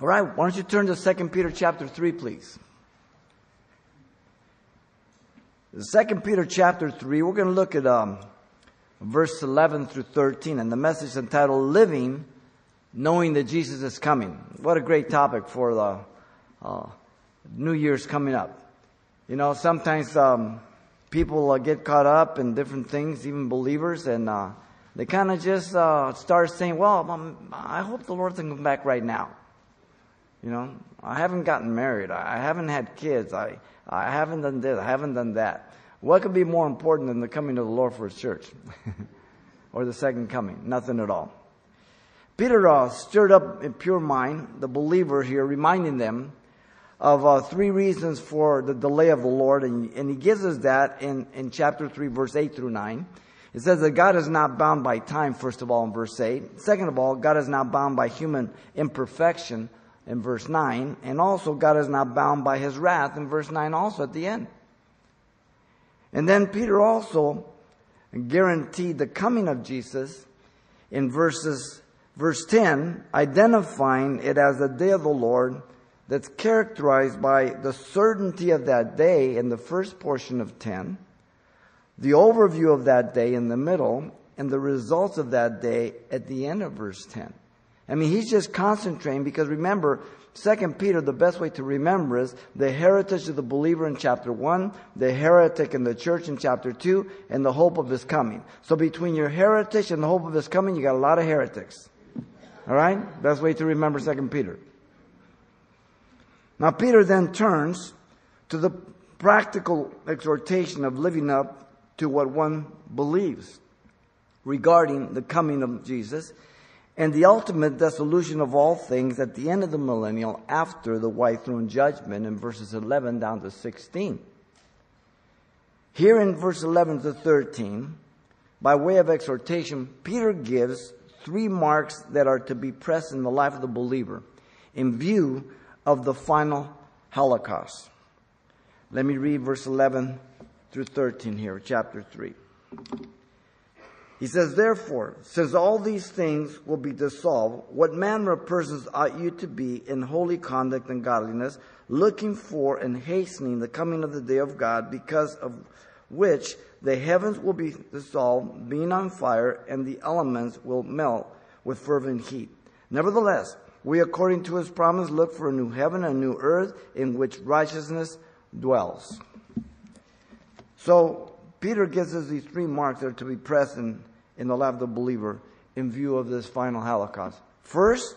All right, why don't you turn to 2 Peter chapter 3, please? The 2 Peter chapter 3, we're going to look at um, verse 11 through 13, and the message entitled Living Knowing that Jesus is Coming. What a great topic for the uh, New Year's coming up. You know, sometimes um, people uh, get caught up in different things, even believers, and uh, they kind of just uh, start saying, Well, um, I hope the Lord can come back right now. You know, I haven't gotten married. I haven't had kids. I, I haven't done this. I haven't done that. What could be more important than the coming of the Lord for his church? or the second coming? Nothing at all. Peter uh, stirred up in pure mind the believer here, reminding them of uh, three reasons for the delay of the Lord, and, and he gives us that in, in chapter 3, verse 8 through 9. It says that God is not bound by time, first of all, in verse 8. Second of all, God is not bound by human imperfection, in verse 9. And also, God is not bound by his wrath in verse 9 also at the end. And then Peter also guaranteed the coming of Jesus in verses, verse 10, identifying it as the day of the Lord that's characterized by the certainty of that day in the first portion of 10, the overview of that day in the middle, and the results of that day at the end of verse 10. I mean, he's just concentrating because remember, Second Peter, the best way to remember is the heritage of the believer in chapter 1, the heretic in the church in chapter 2, and the hope of his coming. So between your heritage and the hope of his coming, you got a lot of heretics. Alright? Best way to remember Second Peter. Now Peter then turns to the practical exhortation of living up to what one believes regarding the coming of Jesus and the ultimate dissolution of all things at the end of the millennial after the white throne judgment in verses 11 down to 16. Here in verse 11 to 13, by way of exhortation, Peter gives three marks that are to be pressed in the life of the believer in view of the final Holocaust. Let me read verse 11 through 13 here, chapter 3. He says, Therefore, since all these things will be dissolved, what manner of persons ought you to be in holy conduct and godliness, looking for and hastening the coming of the day of God, because of which the heavens will be dissolved, being on fire, and the elements will melt with fervent heat. Nevertheless, we, according to his promise, look for a new heaven and a new earth in which righteousness dwells. So, Peter gives us these three marks that are to be present in the life of the believer in view of this final Holocaust. First,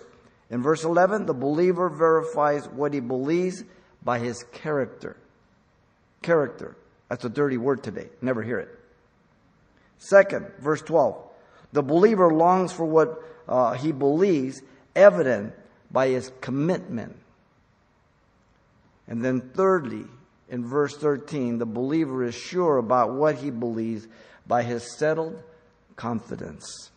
in verse 11, the believer verifies what he believes by his character. Character. That's a dirty word today. Never hear it. Second, verse 12, the believer longs for what uh, he believes, evident by his commitment. And then thirdly, in verse 13, the believer is sure about what he believes by his settled confidence.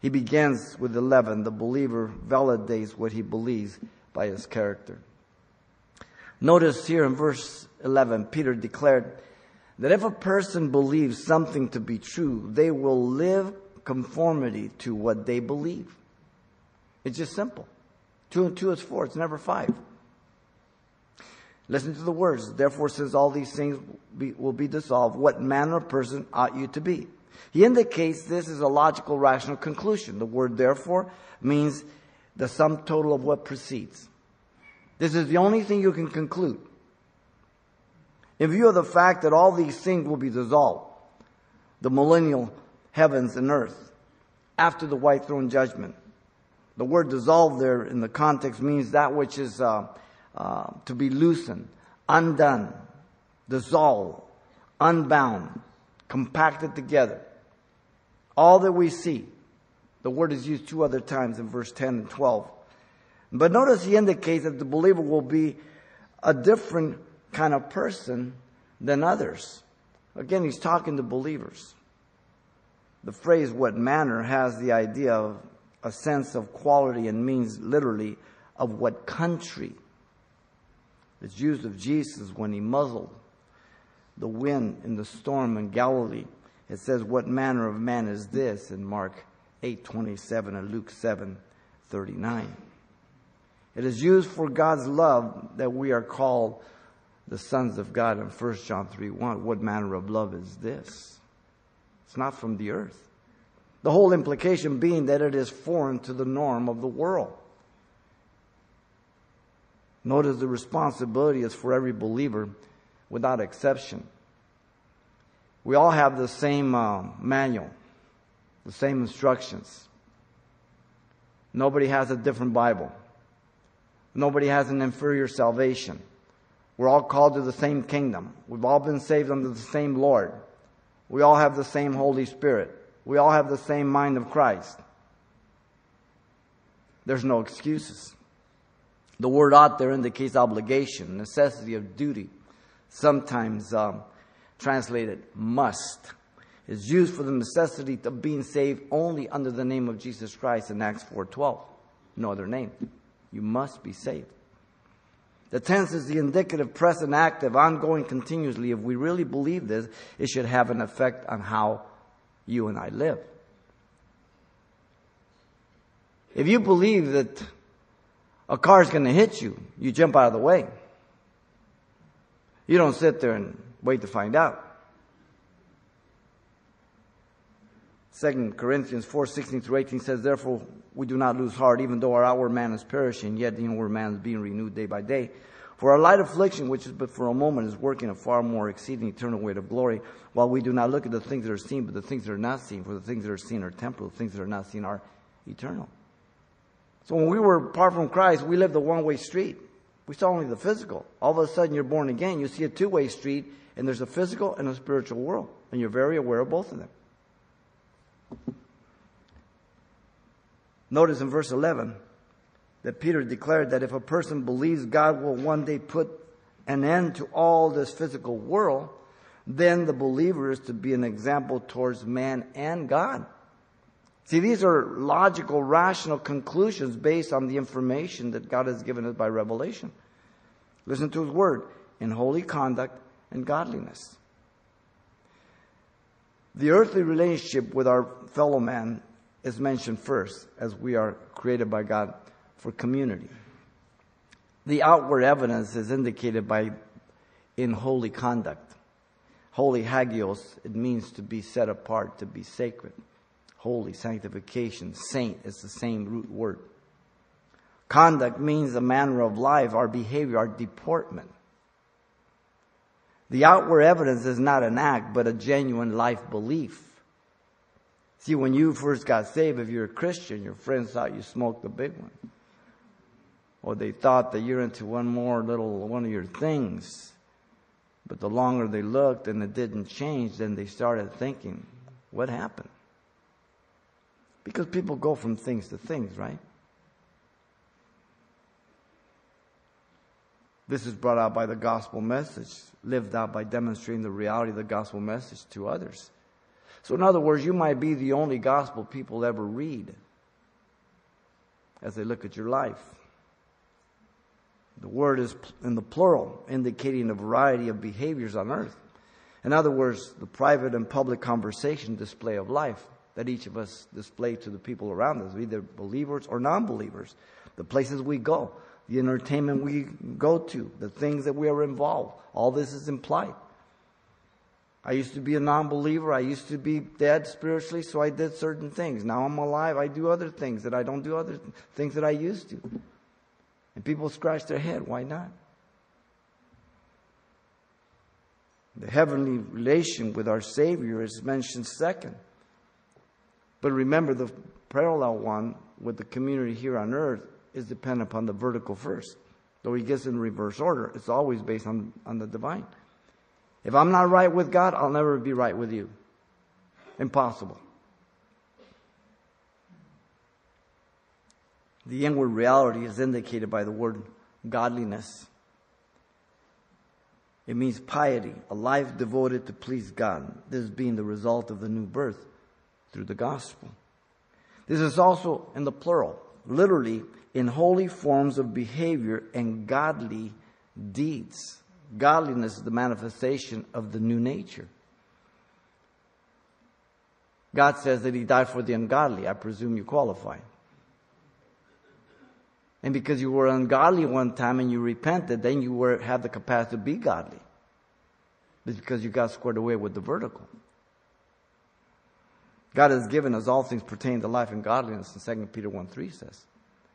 He begins with 11. The believer validates what he believes by his character. Notice here in verse 11, Peter declared that if a person believes something to be true, they will live conformity to what they believe. It's just simple. Two and two is four. It's never five. Listen to the words. Therefore, since all these things will be dissolved, what manner of person ought you to be? He indicates this is a logical, rational conclusion. The word therefore means the sum total of what precedes. This is the only thing you can conclude. In view of the fact that all these things will be dissolved, the millennial heavens and earth, after the white throne judgment. The word dissolve there in the context means that which is uh, uh, to be loosened, undone, dissolved, unbound, compacted together. All that we see. The word is used two other times in verse 10 and 12. But notice he indicates that the believer will be a different kind of person than others. Again, he's talking to believers. The phrase what manner has the idea of a sense of quality and means literally of what country. It's used of Jesus when he muzzled the wind in the storm in Galilee it says, What manner of man is this in Mark 8 27 and Luke 7 39. It is used for God's love that we are called the sons of God in 1 John 3 1. What manner of love is this? It's not from the earth. The whole implication being that it is foreign to the norm of the world. Notice the responsibility is for every believer without exception. We all have the same uh, manual, the same instructions. Nobody has a different Bible. Nobody has an inferior salvation. We're all called to the same kingdom. We've all been saved under the same Lord. We all have the same Holy Spirit. We all have the same mind of Christ. There's no excuses. The word ought there indicates obligation, necessity of duty, sometimes um, translated must. Is used for the necessity of being saved only under the name of Jesus Christ in Acts 4:12. No other name. You must be saved. The tense is the indicative, present, active, ongoing continuously. If we really believe this, it should have an effect on how you and I live. If you believe that a car is going to hit you, you jump out of the way. You don't sit there and wait to find out. 2 Corinthians 4, 16 through 18 says, Therefore we do not lose heart, even though our outward man is perishing, yet the inward man is being renewed day by day. For our light affliction, which is but for a moment, is working a far more exceeding eternal weight of glory, while we do not look at the things that are seen, but the things that are not seen. For the things that are seen are temporal, the things that are not seen are eternal. So when we were apart from Christ, we lived a one-way street. We saw only the physical. All of a sudden, you're born again. You see a two-way street, and there's a physical and a spiritual world, and you're very aware of both of them. Notice in verse 11 that Peter declared that if a person believes God will one day put an end to all this physical world, then the believer is to be an example towards man and God. See, these are logical, rational conclusions based on the information that God has given us by revelation. Listen to his word in holy conduct and godliness. The earthly relationship with our fellow man is mentioned first, as we are created by God for community. The outward evidence is indicated by in holy conduct. Holy hagios, it means to be set apart, to be sacred. Holy, sanctification, saint is the same root word. Conduct means the manner of life, our behavior, our deportment. The outward evidence is not an act, but a genuine life belief. See, when you first got saved, if you're a Christian, your friends thought you smoked the big one. Or they thought that you're into one more little one of your things. But the longer they looked and it didn't change, then they started thinking, what happened? Because people go from things to things, right? This is brought out by the gospel message, lived out by demonstrating the reality of the gospel message to others. So, in other words, you might be the only gospel people ever read as they look at your life. The word is in the plural, indicating a variety of behaviors on earth. In other words, the private and public conversation display of life that each of us display to the people around us, either believers or non believers, the places we go, the entertainment we go to, the things that we are involved. All this is implied. I used to be a non believer. I used to be dead spiritually, so I did certain things. Now I'm alive. I do other things that I don't do other things that I used to. And people scratch their head. Why not? The heavenly relation with our Savior is mentioned second. But remember, the parallel one with the community here on earth is dependent upon the vertical first. Though he gets in reverse order, it's always based on, on the divine. If I'm not right with God, I'll never be right with you. Impossible. The inward reality is indicated by the word godliness. It means piety, a life devoted to please God. This being the result of the new birth through the gospel. This is also in the plural, literally in holy forms of behavior and godly deeds. Godliness is the manifestation of the new nature. God says that He died for the ungodly. I presume you qualify. And because you were ungodly one time and you repented, then you were, have the capacity to be godly. It's because you got squared away with the vertical. God has given us all things pertaining to life and godliness, and 2 Peter 1 3 says.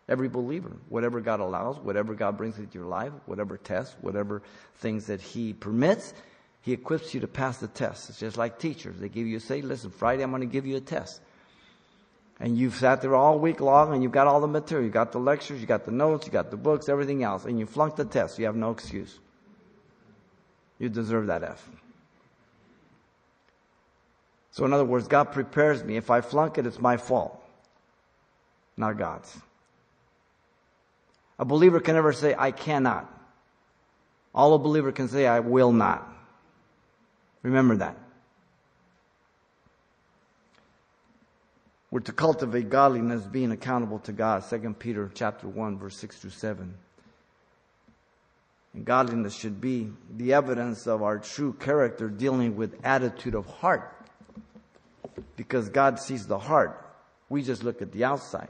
Every believer, whatever God allows, whatever God brings into your life, whatever tests, whatever things that He permits, He equips you to pass the test. It's just like teachers. They give you say, listen, Friday I'm going to give you a test. And you've sat there all week long and you've got all the material. You got the lectures, you got the notes, you got the books, everything else, and you flunked the test. You have no excuse. You deserve that F. So in other words, God prepares me. If I flunk it, it's my fault, not God's. A believer can never say, I cannot. All a believer can say, I will not. Remember that. We're to cultivate godliness being accountable to God. 2 Peter chapter 1 verse 6 to 7. And godliness should be the evidence of our true character dealing with attitude of heart. Because God sees the heart. We just look at the outside.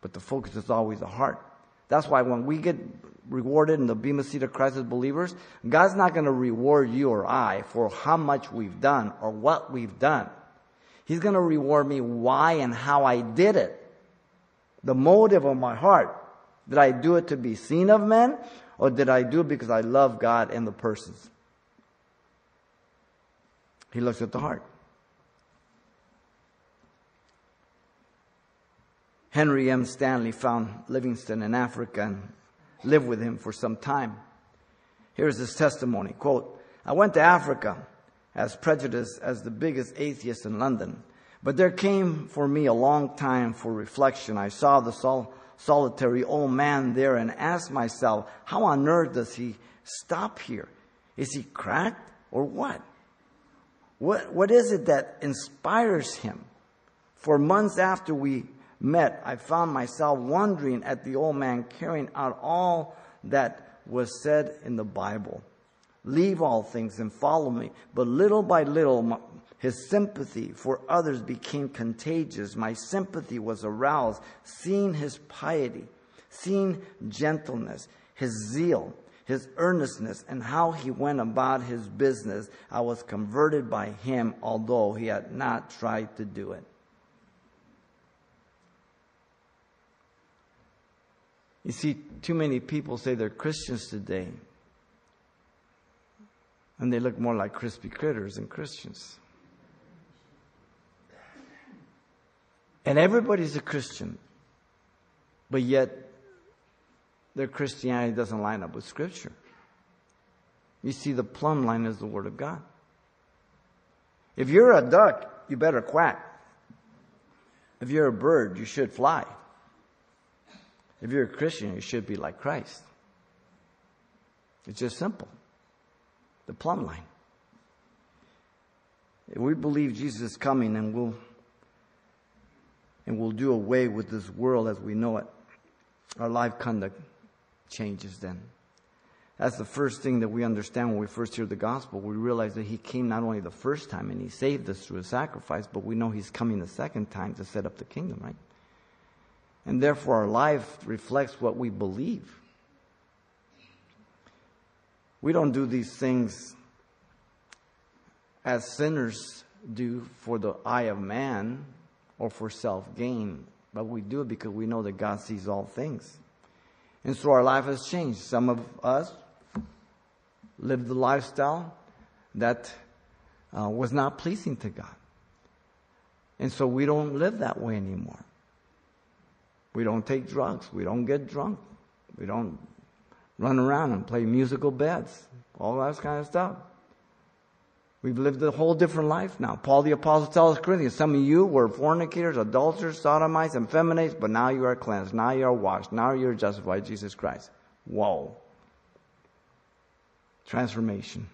But the focus is always the heart. That's why when we get rewarded in the Bema seat of Christ as believers, God's not going to reward you or I for how much we've done or what we've done. He's going to reward me why and how I did it. The motive of my heart. Did I do it to be seen of men or did I do it because I love God and the persons? He looks at the heart. Henry M. Stanley found Livingstone in Africa and lived with him for some time. Here's his testimony. Quote, I went to Africa as prejudiced as the biggest atheist in London. But there came for me a long time for reflection. I saw the sol- solitary old man there and asked myself, how on earth does he stop here? Is he cracked or what? What, what is it that inspires him? For months after we met, I found myself wondering at the old man carrying out all that was said in the Bible. Leave all things and follow me. But little by little, his sympathy for others became contagious. My sympathy was aroused, seeing his piety, seeing gentleness, his zeal, his earnestness, and how he went about his business. I was converted by him, although he had not tried to do it. You see, too many people say they're Christians today, and they look more like crispy critters than Christians. And everybody's a Christian, but yet their Christianity doesn't line up with Scripture. You see, the plumb line is the Word of God. If you're a duck, you better quack. If you're a bird, you should fly. If you're a Christian, you should be like Christ. It's just simple. The plumb line. If we believe Jesus is coming and we'll and we'll do away with this world as we know it, our life conduct changes then. That's the first thing that we understand when we first hear the gospel. We realize that he came not only the first time and he saved us through a sacrifice, but we know he's coming the second time to set up the kingdom, right? And therefore, our life reflects what we believe. We don't do these things as sinners do for the eye of man or for self gain, but we do it because we know that God sees all things. And so our life has changed. Some of us lived the lifestyle that uh, was not pleasing to God. And so we don't live that way anymore. We don't take drugs. We don't get drunk. We don't run around and play musical beds. All that kind of stuff. We've lived a whole different life now. Paul the Apostle tells Corinthians, some of you were fornicators, adulterers, sodomites, and feminates, but now you are cleansed. Now you are washed. Now you are justified Jesus Christ. Whoa. Transformation.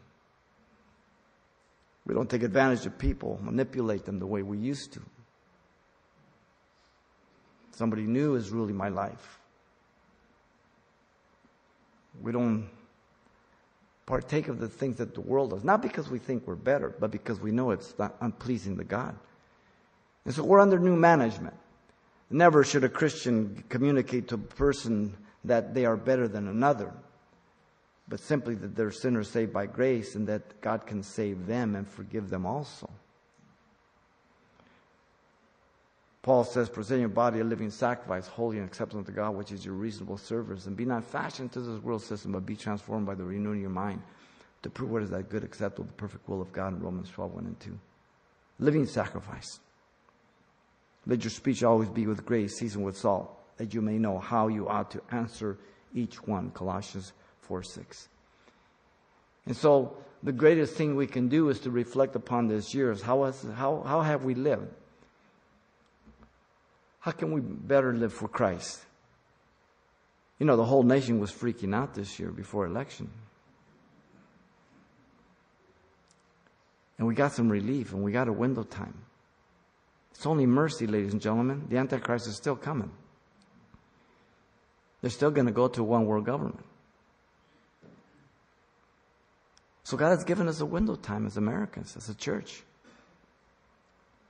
We don't take advantage of people, manipulate them the way we used to. Somebody new is ruling my life. We don't partake of the things that the world does, not because we think we're better, but because we know it's not unpleasing to God. And so we're under new management. Never should a Christian communicate to a person that they are better than another, but simply that they're sinners saved by grace and that God can save them and forgive them also. Paul says, present your body a living sacrifice, holy and acceptable to God, which is your reasonable service. And be not fashioned to this world system, but be transformed by the renewing of your mind to prove what is that good, acceptable, the perfect will of God in Romans 12, 1 and 2. Living sacrifice. Let your speech always be with grace, seasoned with salt, that you may know how you ought to answer each one. Colossians 4 6. And so, the greatest thing we can do is to reflect upon this year is how, is, how, how have we lived? How can we better live for Christ? You know, the whole nation was freaking out this year before election. And we got some relief and we got a window time. It's only mercy, ladies and gentlemen. The Antichrist is still coming. They're still going to go to one world government. So God has given us a window time as Americans, as a church.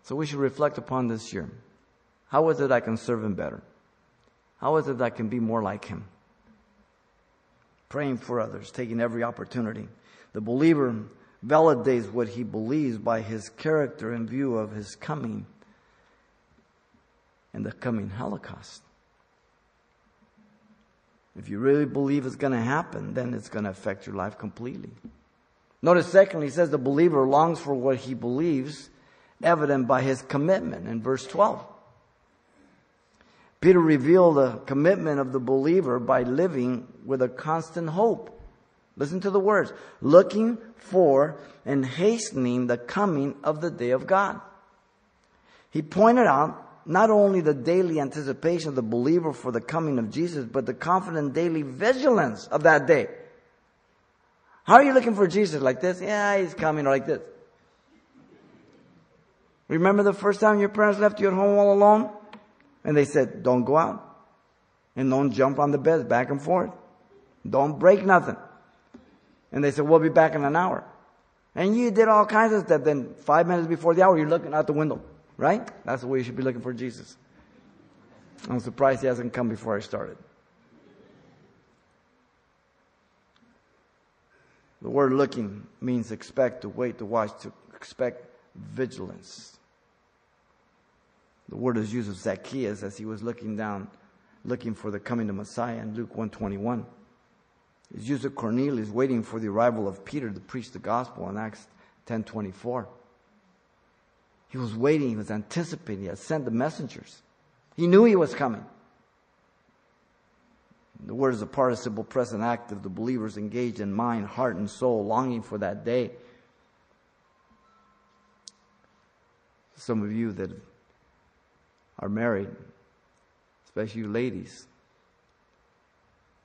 So we should reflect upon this year. How is it that I can serve Him better? How is it that I can be more like Him? Praying for others, taking every opportunity. The believer validates what he believes by his character in view of his coming and the coming Holocaust. If you really believe it's going to happen, then it's going to affect your life completely. Notice, secondly, he says the believer longs for what he believes, evident by his commitment in verse 12. Peter revealed the commitment of the believer by living with a constant hope. Listen to the words. Looking for and hastening the coming of the day of God. He pointed out not only the daily anticipation of the believer for the coming of Jesus, but the confident daily vigilance of that day. How are you looking for Jesus? Like this? Yeah, he's coming, like this. Remember the first time your parents left you at home all alone? And they said, don't go out. And don't jump on the bed back and forth. Don't break nothing. And they said, we'll be back in an hour. And you did all kinds of stuff. Then five minutes before the hour, you're looking out the window. Right? That's the way you should be looking for Jesus. I'm surprised he hasn't come before I started. The word looking means expect, to wait, to watch, to expect vigilance. The word is used of Zacchaeus as he was looking down, looking for the coming of Messiah in Luke 121. It's used of Cornelius waiting for the arrival of Peter to preach the gospel in Acts 1024. He was waiting, he was anticipating, he had sent the messengers. He knew he was coming. The word is a participle present active. The believers engaged in mind, heart, and soul, longing for that day. Some of you that are married, especially you ladies,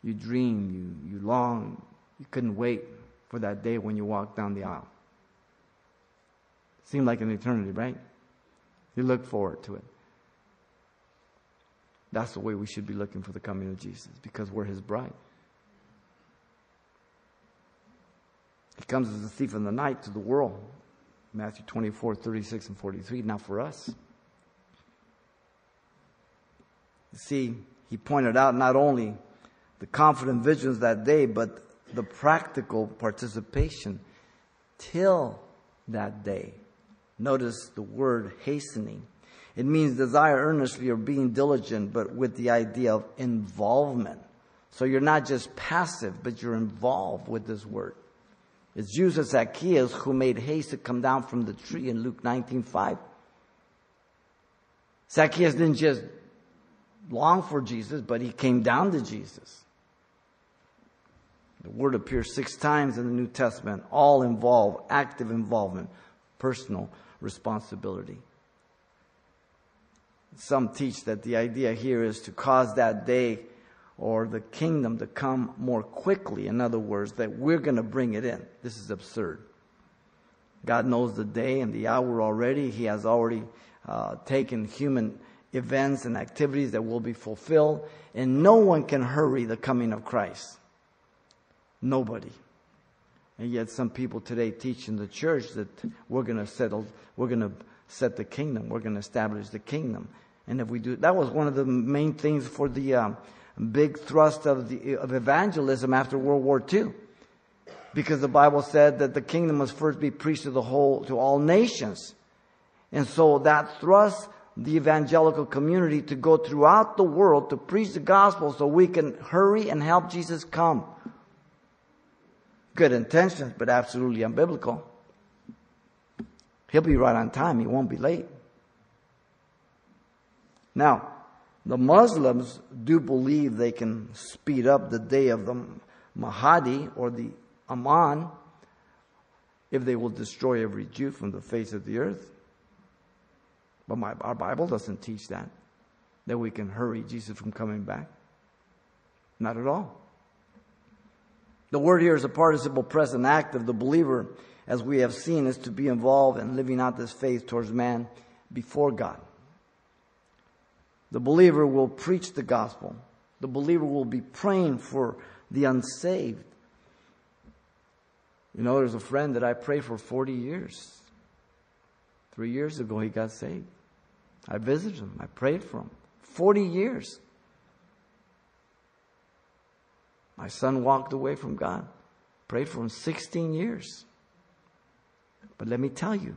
you dream, you, you long, you couldn't wait for that day when you walk down the aisle. Seemed like an eternity, right? You look forward to it. That's the way we should be looking for the coming of Jesus because we're his bride. He comes as a thief in the night to the world. Matthew 24, 36 and 43. Now for us. See, he pointed out not only the confident visions that day, but the practical participation till that day. Notice the word hastening. It means desire earnestly or being diligent, but with the idea of involvement. So you're not just passive, but you're involved with this word. It's used as Zacchaeus who made haste to come down from the tree in Luke 19:5. Zacchaeus didn't just long for Jesus, but he came down to Jesus. The word appears six times in the New Testament, all involve active involvement, personal responsibility. Some teach that the idea here is to cause that day or the kingdom to come more quickly. In other words, that we're going to bring it in. This is absurd. God knows the day and the hour already. He has already uh, taken human events and activities that will be fulfilled, and no one can hurry the coming of Christ. Nobody. And yet some people today teach in the church that we're going to settle, we're going to set the kingdom, we're going to establish the kingdom. And if we do, that was one of the main things for the um, big thrust of the of evangelism after World War II, because the Bible said that the kingdom must first be preached to the whole to all nations, and so that thrust the evangelical community to go throughout the world to preach the gospel so we can hurry and help Jesus come. Good intentions, but absolutely unbiblical. He'll be right on time. He won't be late. Now, the Muslims do believe they can speed up the day of the Mahdi or the Imam if they will destroy every Jew from the face of the earth. But my, our Bible doesn't teach that, that we can hurry Jesus from coming back. Not at all. The word here is a participle present active. The believer, as we have seen, is to be involved in living out this faith towards man before God. The believer will preach the gospel. The believer will be praying for the unsaved. You know, there's a friend that I prayed for 40 years. Three years ago, he got saved. I visited him. I prayed for him. 40 years. My son walked away from God. Prayed for him 16 years. But let me tell you,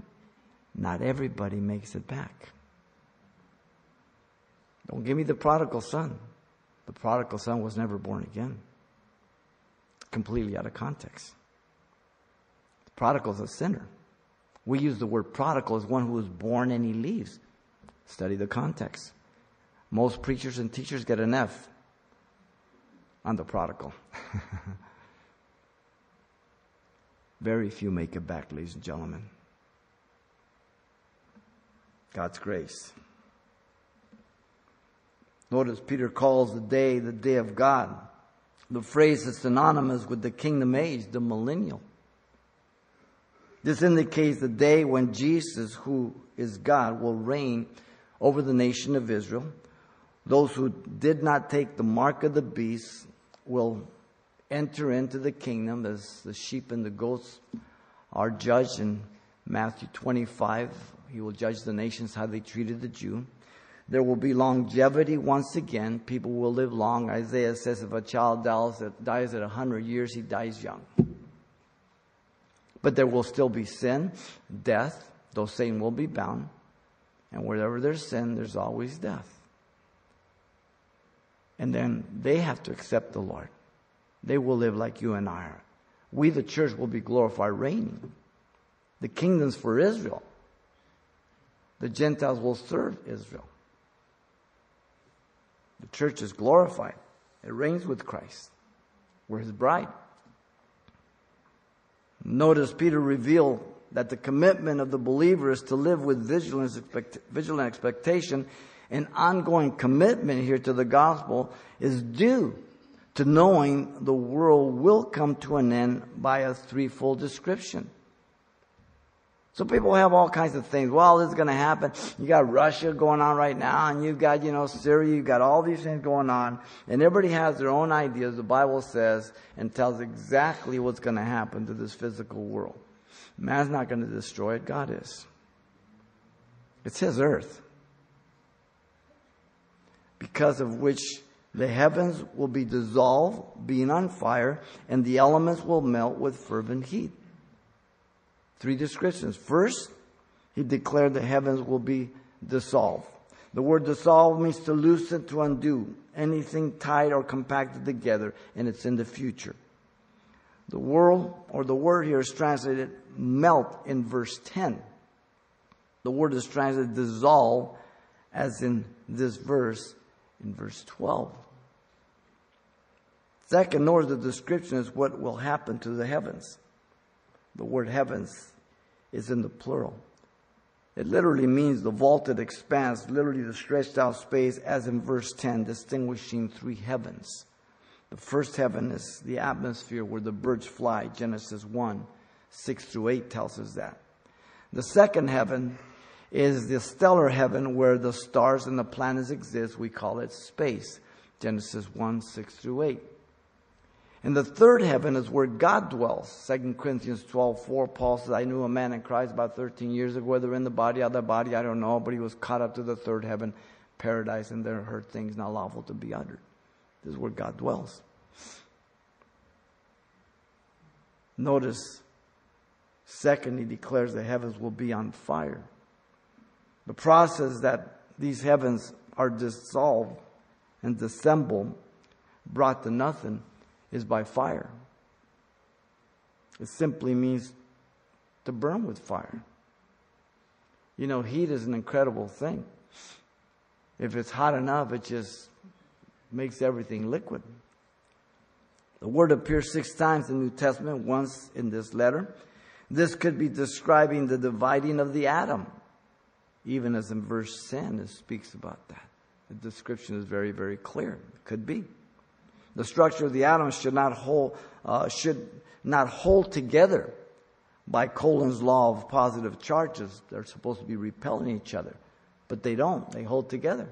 not everybody makes it back. Don't give me the prodigal son. The prodigal son was never born again. Completely out of context. The prodigal is a sinner. We use the word prodigal as one who was born and he leaves. Study the context. Most preachers and teachers get an F on the prodigal. Very few make it back, ladies and gentlemen. God's grace. Notice Peter calls the day the day of God. The phrase is synonymous with the kingdom age, the millennial. This indicates the day when Jesus, who is God, will reign over the nation of Israel. Those who did not take the mark of the beast will enter into the kingdom as the sheep and the goats are judged in Matthew 25. He will judge the nations how they treated the Jew. There will be longevity once again. People will live long. Isaiah says if a child dies at 100 years, he dies young. But there will still be sin, death, though Satan will be bound. And wherever there's sin, there's always death. And then they have to accept the Lord. They will live like you and I are. We, the church, will be glorified reigning. The kingdom's for Israel. The Gentiles will serve Israel. The church is glorified. It reigns with Christ. We're his bride. Notice Peter revealed that the commitment of the believer is to live with vigilance, expect, vigilant expectation and ongoing commitment here to the gospel is due to knowing the world will come to an end by a threefold description. So people have all kinds of things. Well, this is going to happen. You got Russia going on right now, and you've got, you know, Syria. You've got all these things going on. And everybody has their own ideas, the Bible says, and tells exactly what's going to happen to this physical world. Man's not going to destroy it. God is. It's His earth. Because of which the heavens will be dissolved, being on fire, and the elements will melt with fervent heat. Three descriptions. First, he declared the heavens will be dissolved. The word dissolve means to loosen, to undo, anything tied or compacted together, and it's in the future. The world, or the word here is translated melt in verse 10. The word is translated dissolve, as in this verse, in verse 12. Second, notice the description is what will happen to the heavens. The word heavens is in the plural. It literally means the vaulted expanse, literally the stretched out space, as in verse 10, distinguishing three heavens. The first heaven is the atmosphere where the birds fly. Genesis 1, 6 through 8 tells us that. The second heaven is the stellar heaven where the stars and the planets exist. We call it space. Genesis 1, 6 through 8. And the third heaven is where God dwells. 2 Corinthians 12, 4, Paul says, I knew a man in Christ about 13 years ago, whether in the body, of the body, I don't know, but he was caught up to the third heaven. paradise, and there are things not lawful to be uttered. This is where God dwells. Notice, second, he declares the heavens will be on fire. The process that these heavens are dissolved and dissembled, brought to nothing, is by fire. It simply means to burn with fire. You know, heat is an incredible thing. If it's hot enough, it just makes everything liquid. The word appears six times in the New Testament, once in this letter. This could be describing the dividing of the atom, even as in verse 10 it speaks about that. The description is very, very clear. It could be. The structure of the atom should not hold, uh, should not hold together by Coulomb's law of positive charges. They're supposed to be repelling each other, but they don't. They hold together.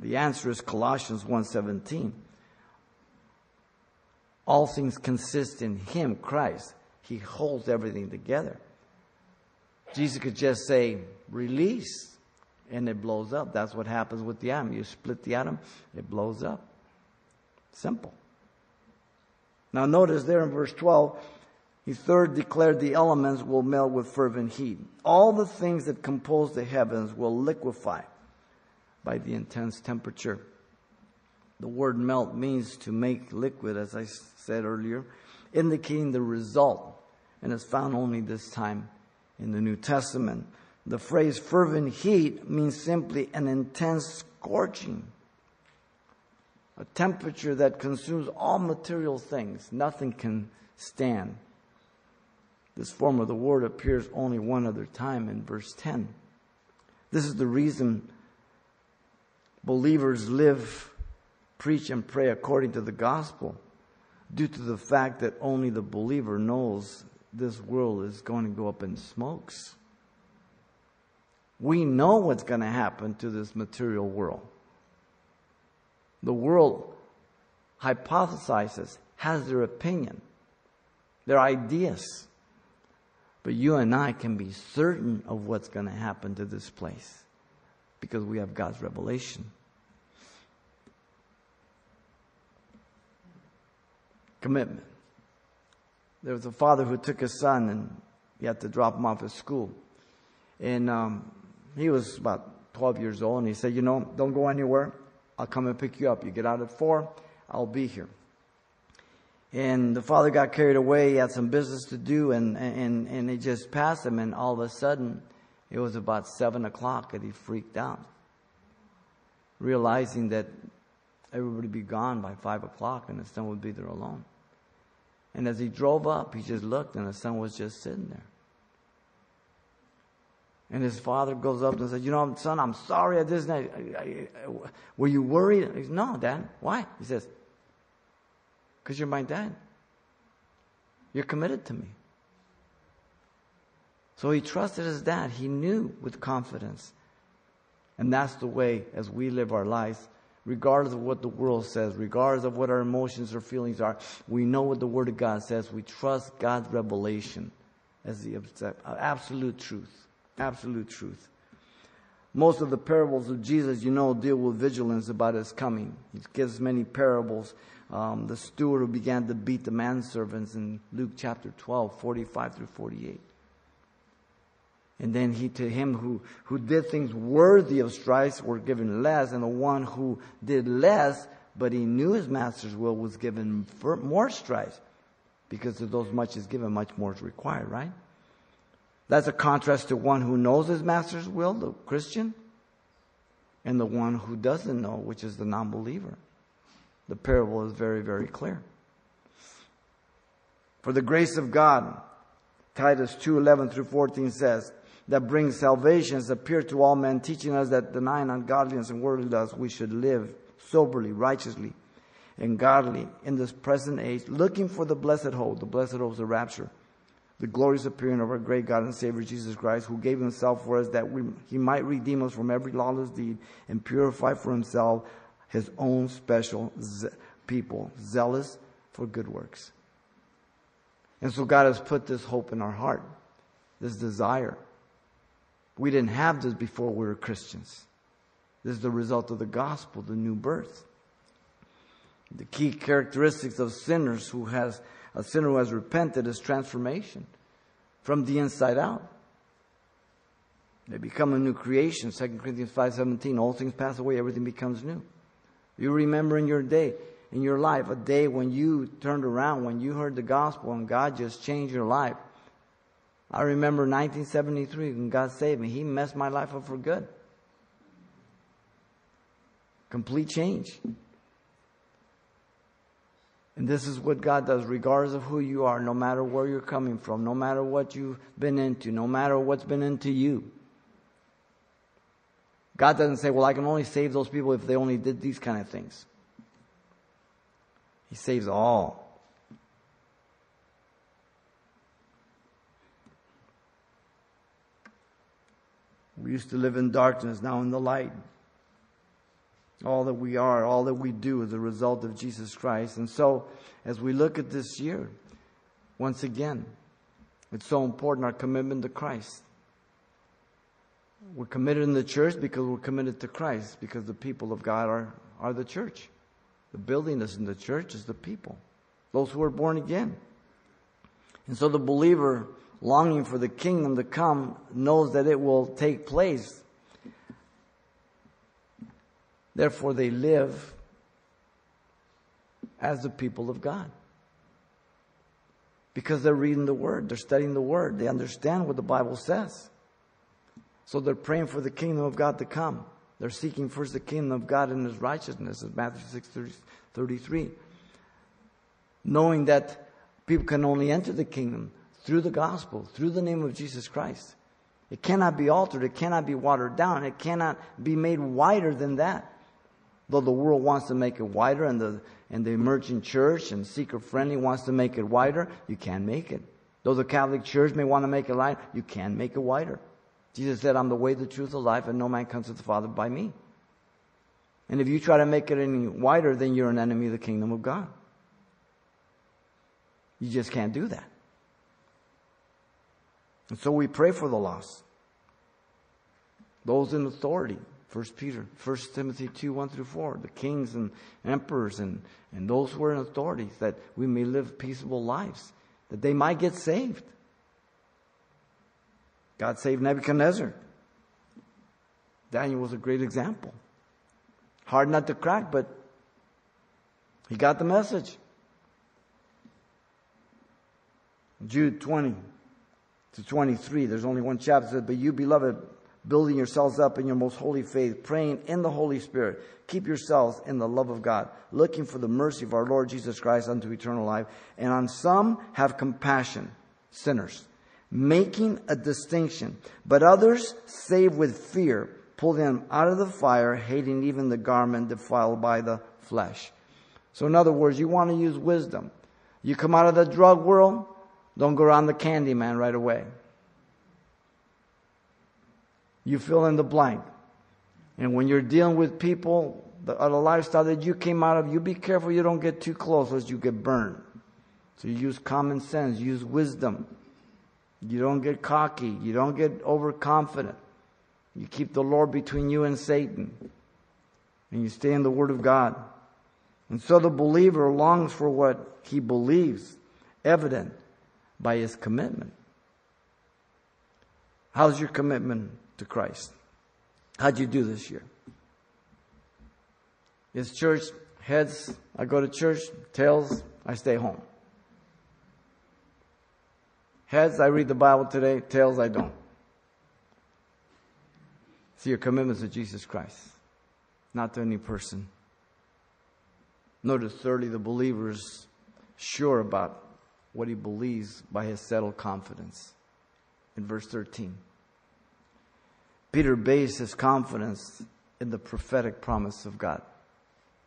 The answer is Colossians 1:17. All things consist in him, Christ. He holds everything together. Jesus could just say, release, and it blows up. That's what happens with the atom. You split the atom, it blows up. Simple. Now, notice there in verse 12, he third declared the elements will melt with fervent heat. All the things that compose the heavens will liquefy by the intense temperature. The word melt means to make liquid, as I said earlier, indicating the result, and is found only this time in the New Testament. The phrase fervent heat means simply an intense scorching, a temperature that consumes all material things. Nothing can stand. This form of the word appears only one other time in verse 10. This is the reason believers live, preach, and pray according to the gospel, due to the fact that only the believer knows this world is going to go up in smokes. We know what's going to happen to this material world. The world hypothesizes, has their opinion, their ideas. But you and I can be certain of what's going to happen to this place because we have God's revelation. Commitment. There was a father who took his son and he had to drop him off at school. And um, he was about 12 years old and he said, You know, don't go anywhere. I'll come and pick you up. You get out at 4, I'll be here. And the father got carried away. He had some business to do and, and, and he just passed him. And all of a sudden, it was about 7 o'clock and he freaked out, realizing that everybody would be gone by 5 o'clock and the son would be there alone. And as he drove up, he just looked and the son was just sitting there. And his father goes up and says, You know, son, I'm sorry I did I, I, I, were you worried? He says, No, Dad. Why? He says, Because you're my dad. You're committed to me. So he trusted his dad. He knew with confidence. And that's the way, as we live our lives, regardless of what the world says, regardless of what our emotions or feelings are, we know what the Word of God says. We trust God's revelation as the absolute truth. Absolute truth. Most of the parables of Jesus, you know, deal with vigilance about his coming. He gives many parables. Um, the steward who began to beat the manservants in Luke chapter 12, 45 through 48. And then he, to him who, who did things worthy of stripes were given less, and the one who did less, but he knew his master's will was given more stripes. Because to those much is given, much more is required, right? That's a contrast to one who knows his master's will, the Christian, and the one who doesn't know, which is the non believer. The parable is very, very clear. For the grace of God, Titus 2 11 through 14 says, that brings salvation has appeared to all men, teaching us that denying ungodliness and worldly lust, we should live soberly, righteously, and godly in this present age, looking for the blessed hope. The blessed hope is the rapture the glorious appearing of our great God and Savior Jesus Christ, who gave himself for us that we, he might redeem us from every lawless deed and purify for himself his own special ze- people, zealous for good works. And so God has put this hope in our heart, this desire. We didn't have this before we were Christians. This is the result of the gospel, the new birth. The key characteristics of sinners who has a sinner who has repented is transformation from the inside out. They become a new creation. 2 Corinthians 5:17 all things pass away everything becomes new. You remember in your day in your life a day when you turned around when you heard the gospel and God just changed your life. I remember 1973 when God saved me. He messed my life up for good. Complete change. And this is what God does, regardless of who you are, no matter where you're coming from, no matter what you've been into, no matter what's been into you. God doesn't say, well, I can only save those people if they only did these kind of things. He saves all. We used to live in darkness, now in the light. All that we are, all that we do is a result of Jesus Christ. And so, as we look at this year, once again, it's so important our commitment to Christ. We're committed in the church because we're committed to Christ, because the people of God are, are the church. The building is in the church is the people, those who are born again. And so the believer longing for the kingdom to come knows that it will take place Therefore, they live as the people of God. Because they're reading the Word, they're studying the Word, they understand what the Bible says. So they're praying for the kingdom of God to come. They're seeking first the kingdom of God and His righteousness, as Matthew 6 33. Knowing that people can only enter the kingdom through the gospel, through the name of Jesus Christ. It cannot be altered, it cannot be watered down, it cannot be made wider than that. Though the world wants to make it wider and the, and the emerging church and seeker friendly wants to make it wider, you can't make it. Though the Catholic Church may want to make it wider, you can make it wider. Jesus said, I'm the way, the truth, the life, and no man comes to the Father by me. And if you try to make it any wider, then you're an enemy of the kingdom of God. You just can't do that. And so we pray for the lost. Those in authority, First Peter, First Timothy 2, 1 through 4, the kings and emperors and, and those who are in authority, that we may live peaceable lives, that they might get saved. God saved Nebuchadnezzar. Daniel was a great example. Hard not to crack, but he got the message. Jude 20 to 23, there's only one chapter, but you, beloved, building yourselves up in your most holy faith, praying in the Holy Spirit. Keep yourselves in the love of God, looking for the mercy of our Lord Jesus Christ unto eternal life. And on some have compassion, sinners, making a distinction. But others save with fear, pull them out of the fire, hating even the garment defiled by the flesh. So in other words, you want to use wisdom. You come out of the drug world, don't go around the candy man right away. You fill in the blank. And when you're dealing with people, the, uh, the lifestyle that you came out of, you be careful you don't get too close or you get burned. So use common sense, use wisdom. You don't get cocky. You don't get overconfident. You keep the Lord between you and Satan. And you stay in the Word of God. And so the believer longs for what he believes, evident by his commitment. How's your commitment to Christ. How'd you do this year? Is church heads, I go to church, tails, I stay home. Heads, I read the Bible today, tails, I don't. See your commitments to Jesus Christ, not to any person. Notice thirdly, the believer's sure about what he believes by his settled confidence. In verse 13. Peter based his confidence in the prophetic promise of God.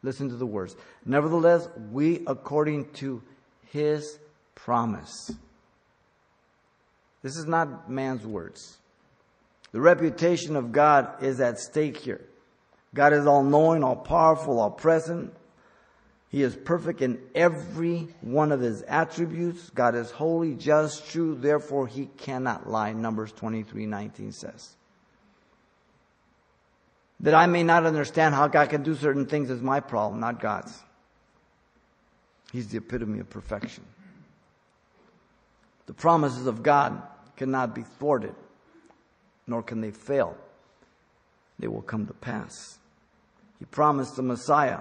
Listen to the words. Nevertheless, we, according to his promise. This is not man's words. The reputation of God is at stake here. God is all knowing, all powerful, all present. He is perfect in every one of his attributes. God is holy, just, true, therefore he cannot lie. Numbers 23 19 says. That I may not understand how God can do certain things is my problem, not God's. He's the epitome of perfection. The promises of God cannot be thwarted, nor can they fail. They will come to pass. He promised the Messiah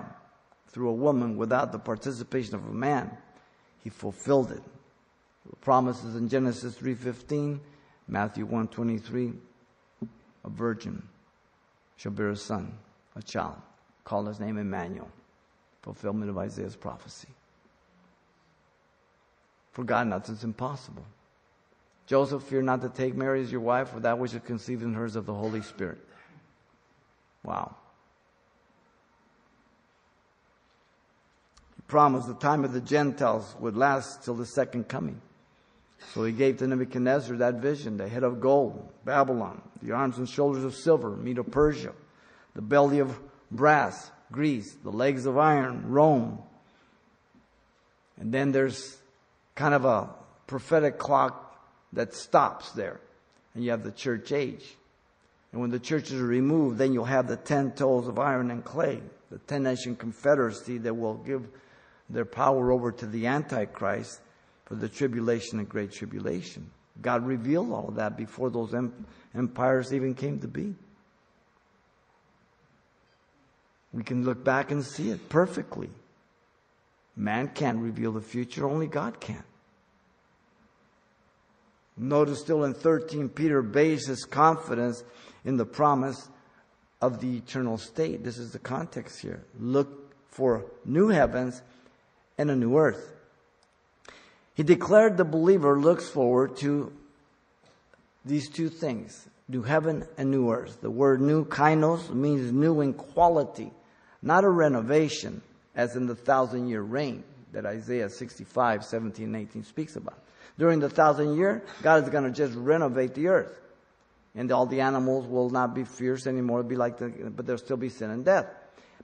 through a woman without the participation of a man. He fulfilled it. The promises in Genesis 3:15, Matthew 1:23, a virgin shall bear a son, a child, call his name Emmanuel. Fulfillment of Isaiah's prophecy. For God, nothing's impossible. Joseph, fear not to take Mary as your wife, for that which is conceived in her is of the Holy Spirit. Wow. Promised the time of the Gentiles would last till the second coming. So he gave to Nebuchadnezzar that vision, the head of gold, Babylon, the arms and shoulders of silver, Medo Persia, the belly of brass, Greece, the legs of iron, Rome. And then there's kind of a prophetic clock that stops there. And you have the church age. And when the churches are removed, then you'll have the ten toes of iron and clay, the ten nation confederacy that will give their power over to the Antichrist for the tribulation and great tribulation. God revealed all of that before those empires even came to be. We can look back and see it perfectly. Man can't reveal the future, only God can. Notice still in 13, Peter bases confidence in the promise of the eternal state. This is the context here. Look for new heavens and a new earth. He declared the believer looks forward to these two things new heaven and new earth. The word new, kainos, means new in quality, not a renovation, as in the thousand year reign that Isaiah 65, 17, and 18 speaks about. During the thousand year, God is going to just renovate the earth. And all the animals will not be fierce anymore, be like the, but there'll still be sin and death.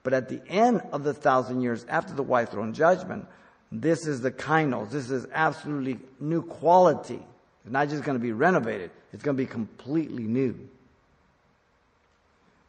But at the end of the thousand years, after the white throne judgment, this is the kainos. This is absolutely new quality. It's not just going to be renovated, it's going to be completely new.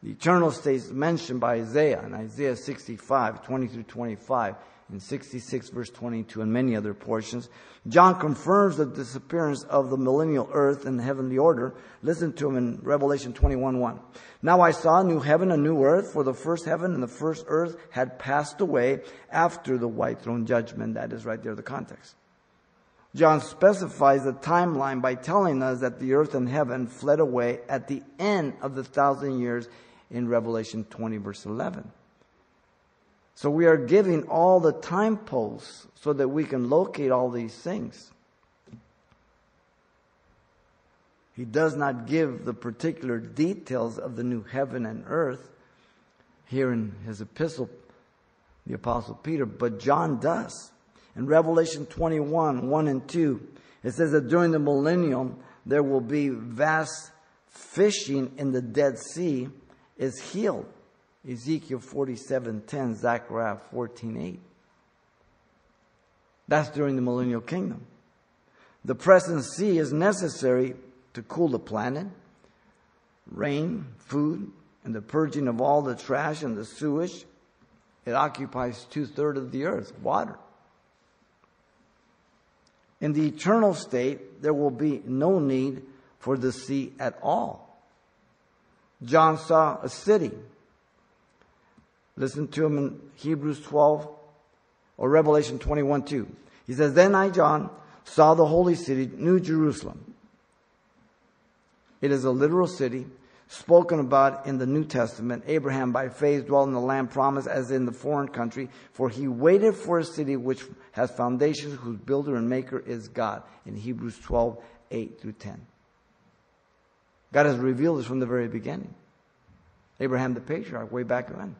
The eternal state is mentioned by Isaiah in Isaiah 65, 20 through 25, in 66 verse 22 and many other portions. John confirms the disappearance of the millennial earth and heavenly order. Listen to him in Revelation 21 1. Now I saw a new heaven, and a new earth, for the first heaven and the first earth had passed away after the white throne judgment. That is right there, the context. John specifies the timeline by telling us that the earth and heaven fled away at the end of the thousand years in Revelation 20 verse 11. So we are giving all the time poles so that we can locate all these things. He does not give the particular details of the new heaven and earth here in his epistle, the apostle Peter, but John does. In Revelation 21, 1 and 2, it says that during the millennium, there will be vast fishing in the Dead Sea is healed. Ezekiel 47:10, Zechariah 14:8. That's during the millennial kingdom. The present sea is necessary to cool the planet, rain, food, and the purging of all the trash and the sewage. It occupies two thirds of the earth, water. In the eternal state, there will be no need for the sea at all. John saw a city Listen to him in Hebrews 12 or Revelation 21 2. He says, Then I, John, saw the holy city, New Jerusalem. It is a literal city spoken about in the New Testament. Abraham by faith dwelt in the land promised as in the foreign country, for he waited for a city which has foundations, whose builder and maker is God. In Hebrews 12, 8 through 10. God has revealed this from the very beginning. Abraham the patriarch, way back when.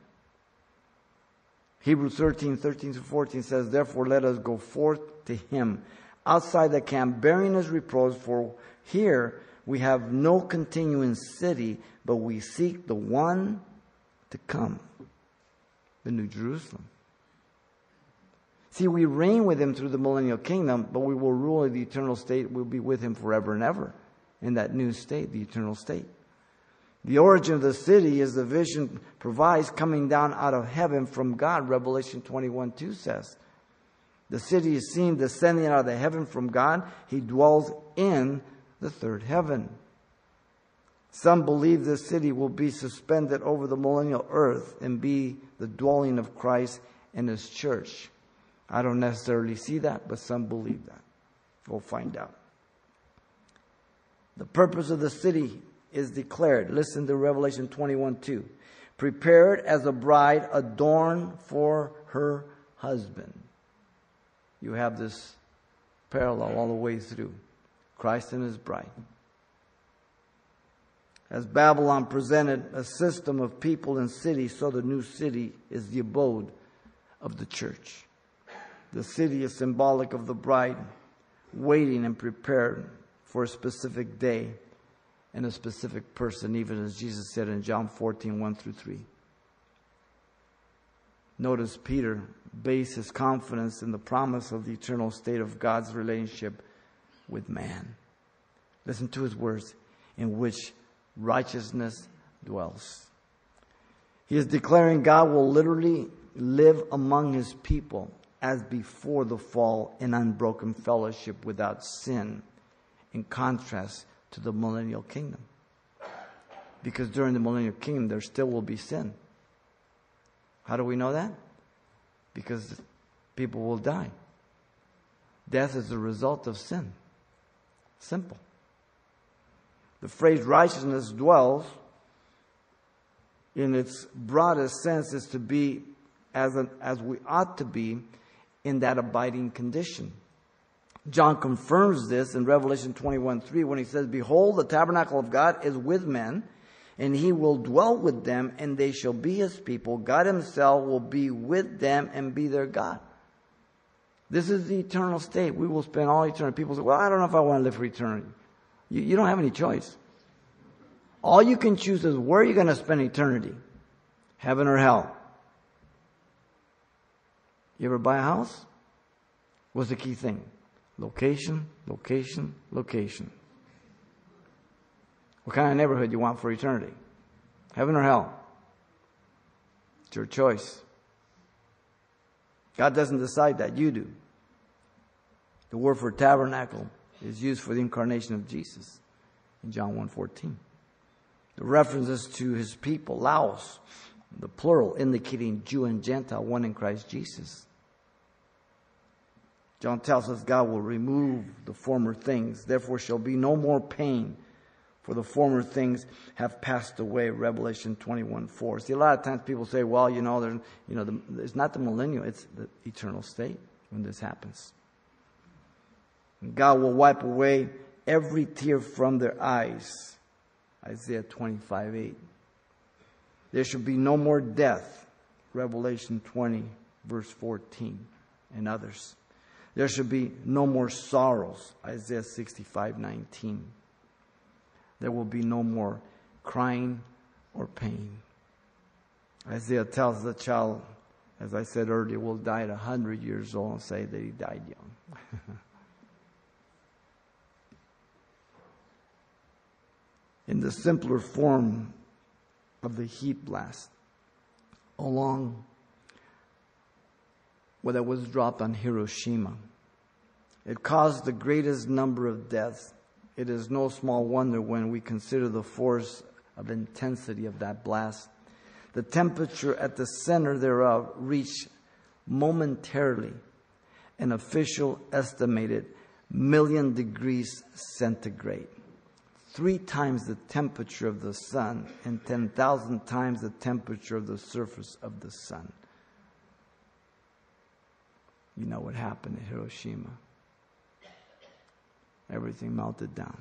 Hebrews 13, 13 to 14 says, Therefore let us go forth to him outside the camp, bearing his reproach, for here we have no continuing city, but we seek the one to come, the New Jerusalem. See, we reign with him through the millennial kingdom, but we will rule in the eternal state. We'll be with him forever and ever in that new state, the eternal state. The origin of the city is the vision provides coming down out of heaven from God, Revelation 21 2 says. The city is seen descending out of the heaven from God. He dwells in the third heaven. Some believe this city will be suspended over the millennial earth and be the dwelling of Christ and his church. I don't necessarily see that, but some believe that. We'll find out. The purpose of the city is declared. Listen to Revelation 21 2. Prepared as a bride adorned for her husband. You have this parallel all the way through Christ and his bride. As Babylon presented a system of people and cities, so the new city is the abode of the church. The city is symbolic of the bride waiting and prepared for a specific day and a specific person, even as Jesus said in John 14, 1 through 3. Notice Peter based his confidence in the promise of the eternal state of God's relationship with man. Listen to his words, in which righteousness dwells. He is declaring God will literally live among his people as before the fall in unbroken fellowship without sin, in contrast to the millennial kingdom. Because during the millennial kingdom, there still will be sin. How do we know that? Because people will die. Death is the result of sin. Simple. The phrase righteousness dwells, in its broadest sense, is to be as, a, as we ought to be in that abiding condition. John confirms this in Revelation 21 3 when he says, Behold, the tabernacle of God is with men, and he will dwell with them, and they shall be his people. God himself will be with them and be their God. This is the eternal state. We will spend all eternity. People say, Well, I don't know if I want to live for eternity. You, you don't have any choice. All you can choose is where you're going to spend eternity heaven or hell. You ever buy a house? What's the key thing? Location, location, location. What kind of neighborhood you want for eternity? Heaven or hell? It's your choice. God doesn't decide that, you do. The word for tabernacle is used for the incarnation of Jesus in John 1.14. The references to his people, Laos, the plural indicating Jew and Gentile, one in Christ Jesus. John tells us God will remove the former things. Therefore shall be no more pain, for the former things have passed away. Revelation 21 4. See, a lot of times people say, well, you know, you know the, it's not the millennial, it's the eternal state when this happens. God will wipe away every tear from their eyes. Isaiah 25 8. There shall be no more death. Revelation 20, verse 14, and others. There should be no more sorrows. Isaiah 65 19. There will be no more crying or pain. Isaiah tells the child, as I said earlier, will die at 100 years old and say that he died young. In the simpler form of the heat blast, along that was dropped on Hiroshima. It caused the greatest number of deaths. It is no small wonder when we consider the force of intensity of that blast. The temperature at the center thereof reached momentarily an official estimated million degrees centigrade, three times the temperature of the sun and 10,000 times the temperature of the surface of the sun. You know what happened at Hiroshima. Everything melted down.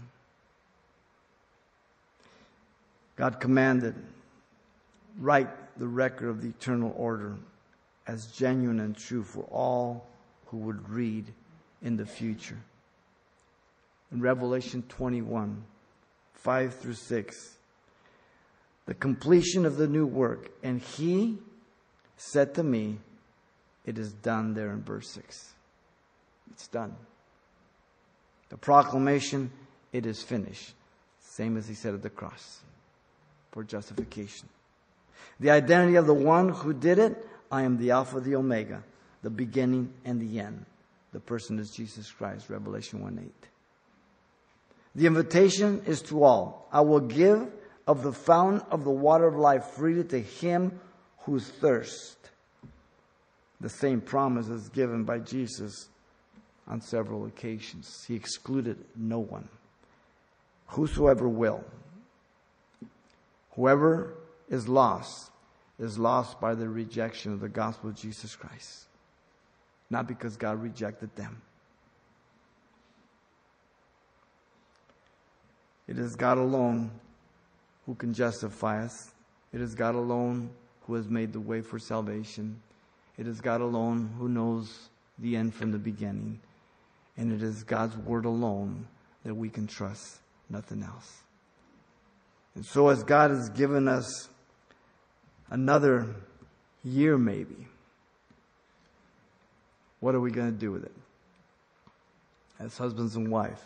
God commanded, write the record of the eternal order as genuine and true for all who would read in the future. In Revelation 21, 5 through 6, the completion of the new work. And he said to me, it is done there in verse 6. It's done. The proclamation, it is finished. Same as he said at the cross. for justification. The identity of the one who did it, I am the Alpha, the Omega, the beginning and the end. The person is Jesus Christ, Revelation 1 8. The invitation is to all. I will give of the fountain of the water of life freely to him who thirsts. The same promise is given by Jesus on several occasions. He excluded no one. Whosoever will. Whoever is lost is lost by the rejection of the gospel of Jesus Christ. Not because God rejected them. It is God alone who can justify us. It is God alone who has made the way for salvation. It is God alone who knows the end from the beginning. And it is God's word alone that we can trust, nothing else. And so, as God has given us another year, maybe, what are we going to do with it? As husbands and wives,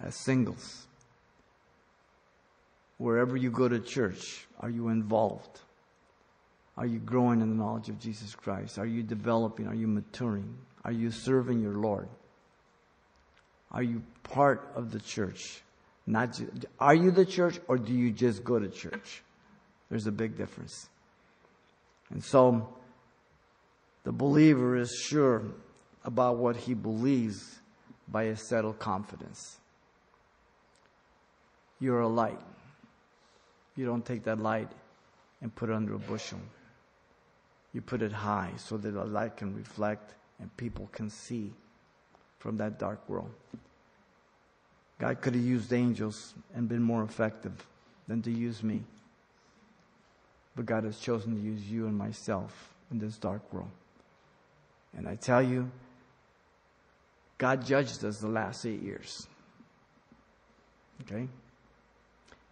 as singles, wherever you go to church, are you involved? Are you growing in the knowledge of Jesus Christ? Are you developing? Are you maturing? Are you serving your Lord? Are you part of the church? Not just, are you the church or do you just go to church? There's a big difference. And so the believer is sure about what he believes by a settled confidence. You're a light. You don't take that light and put it under a bushel. You put it high so that the light can reflect and people can see from that dark world. God could have used angels and been more effective than to use me. But God has chosen to use you and myself in this dark world. And I tell you, God judged us the last eight years. Okay?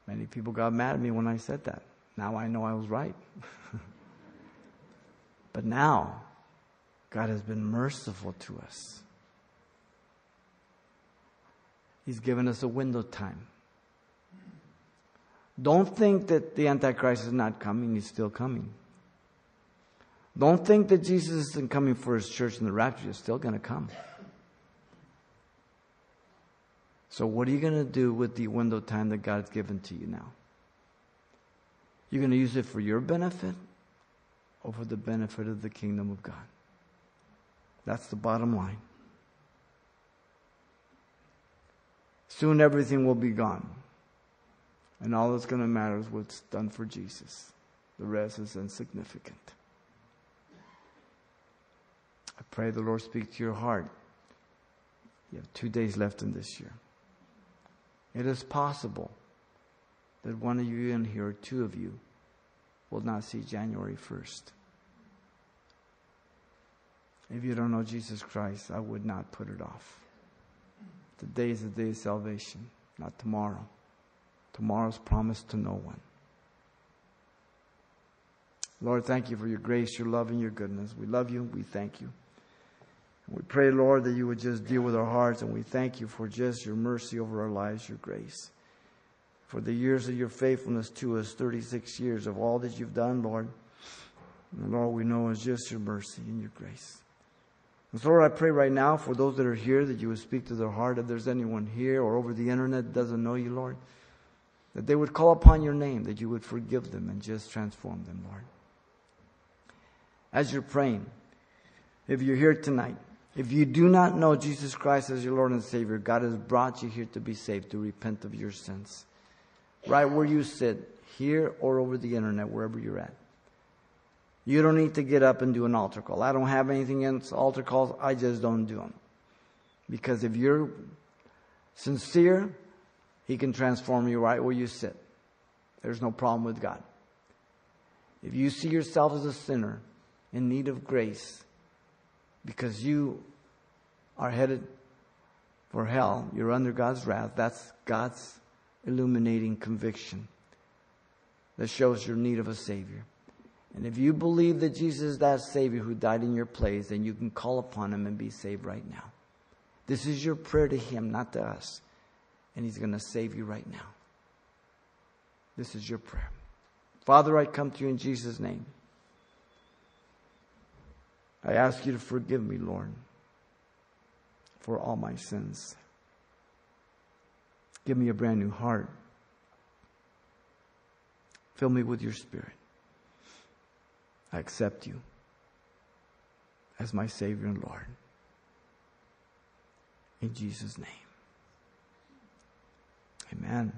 Many people got mad at me when I said that. Now I know I was right. but now, God has been merciful to us. He's given us a window time. Don't think that the Antichrist is not coming, he's still coming. Don't think that Jesus isn't coming for his church in the rapture, he's still going to come. So, what are you going to do with the window time that God's given to you now? You're going to use it for your benefit or for the benefit of the kingdom of God? That's the bottom line. Soon everything will be gone. And all that's going to matter is what's done for Jesus. The rest is insignificant. I pray the Lord speak to your heart. You have two days left in this year. It is possible that one of you in here, or two of you, will not see January 1st. If you don't know Jesus Christ, I would not put it off. Today is the day of salvation, not tomorrow. Tomorrow's promised to no one. Lord, thank you for your grace, your love, and your goodness. We love you. We thank you. We pray, Lord, that you would just deal with our hearts, and we thank you for just your mercy over our lives, your grace. For the years of your faithfulness to us, 36 years of all that you've done, Lord. And Lord, we know is just your mercy and your grace. And so, Lord, I pray right now for those that are here that you would speak to their heart. If there's anyone here or over the internet that doesn't know you, Lord, that they would call upon your name, that you would forgive them and just transform them, Lord. As you're praying, if you're here tonight, if you do not know Jesus Christ as your Lord and Savior, God has brought you here to be saved, to repent of your sins. Right where you sit, here or over the internet, wherever you're at. You don't need to get up and do an altar call. I don't have anything against altar calls. I just don't do them. Because if you're sincere, He can transform you right where you sit. There's no problem with God. If you see yourself as a sinner in need of grace because you are headed for hell, you're under God's wrath, that's God's illuminating conviction that shows your need of a Savior. And if you believe that Jesus is that Savior who died in your place, then you can call upon Him and be saved right now. This is your prayer to Him, not to us. And He's going to save you right now. This is your prayer. Father, I come to you in Jesus' name. I ask you to forgive me, Lord, for all my sins. Give me a brand new heart. Fill me with your spirit. I accept you as my Savior and Lord. In Jesus' name. Amen.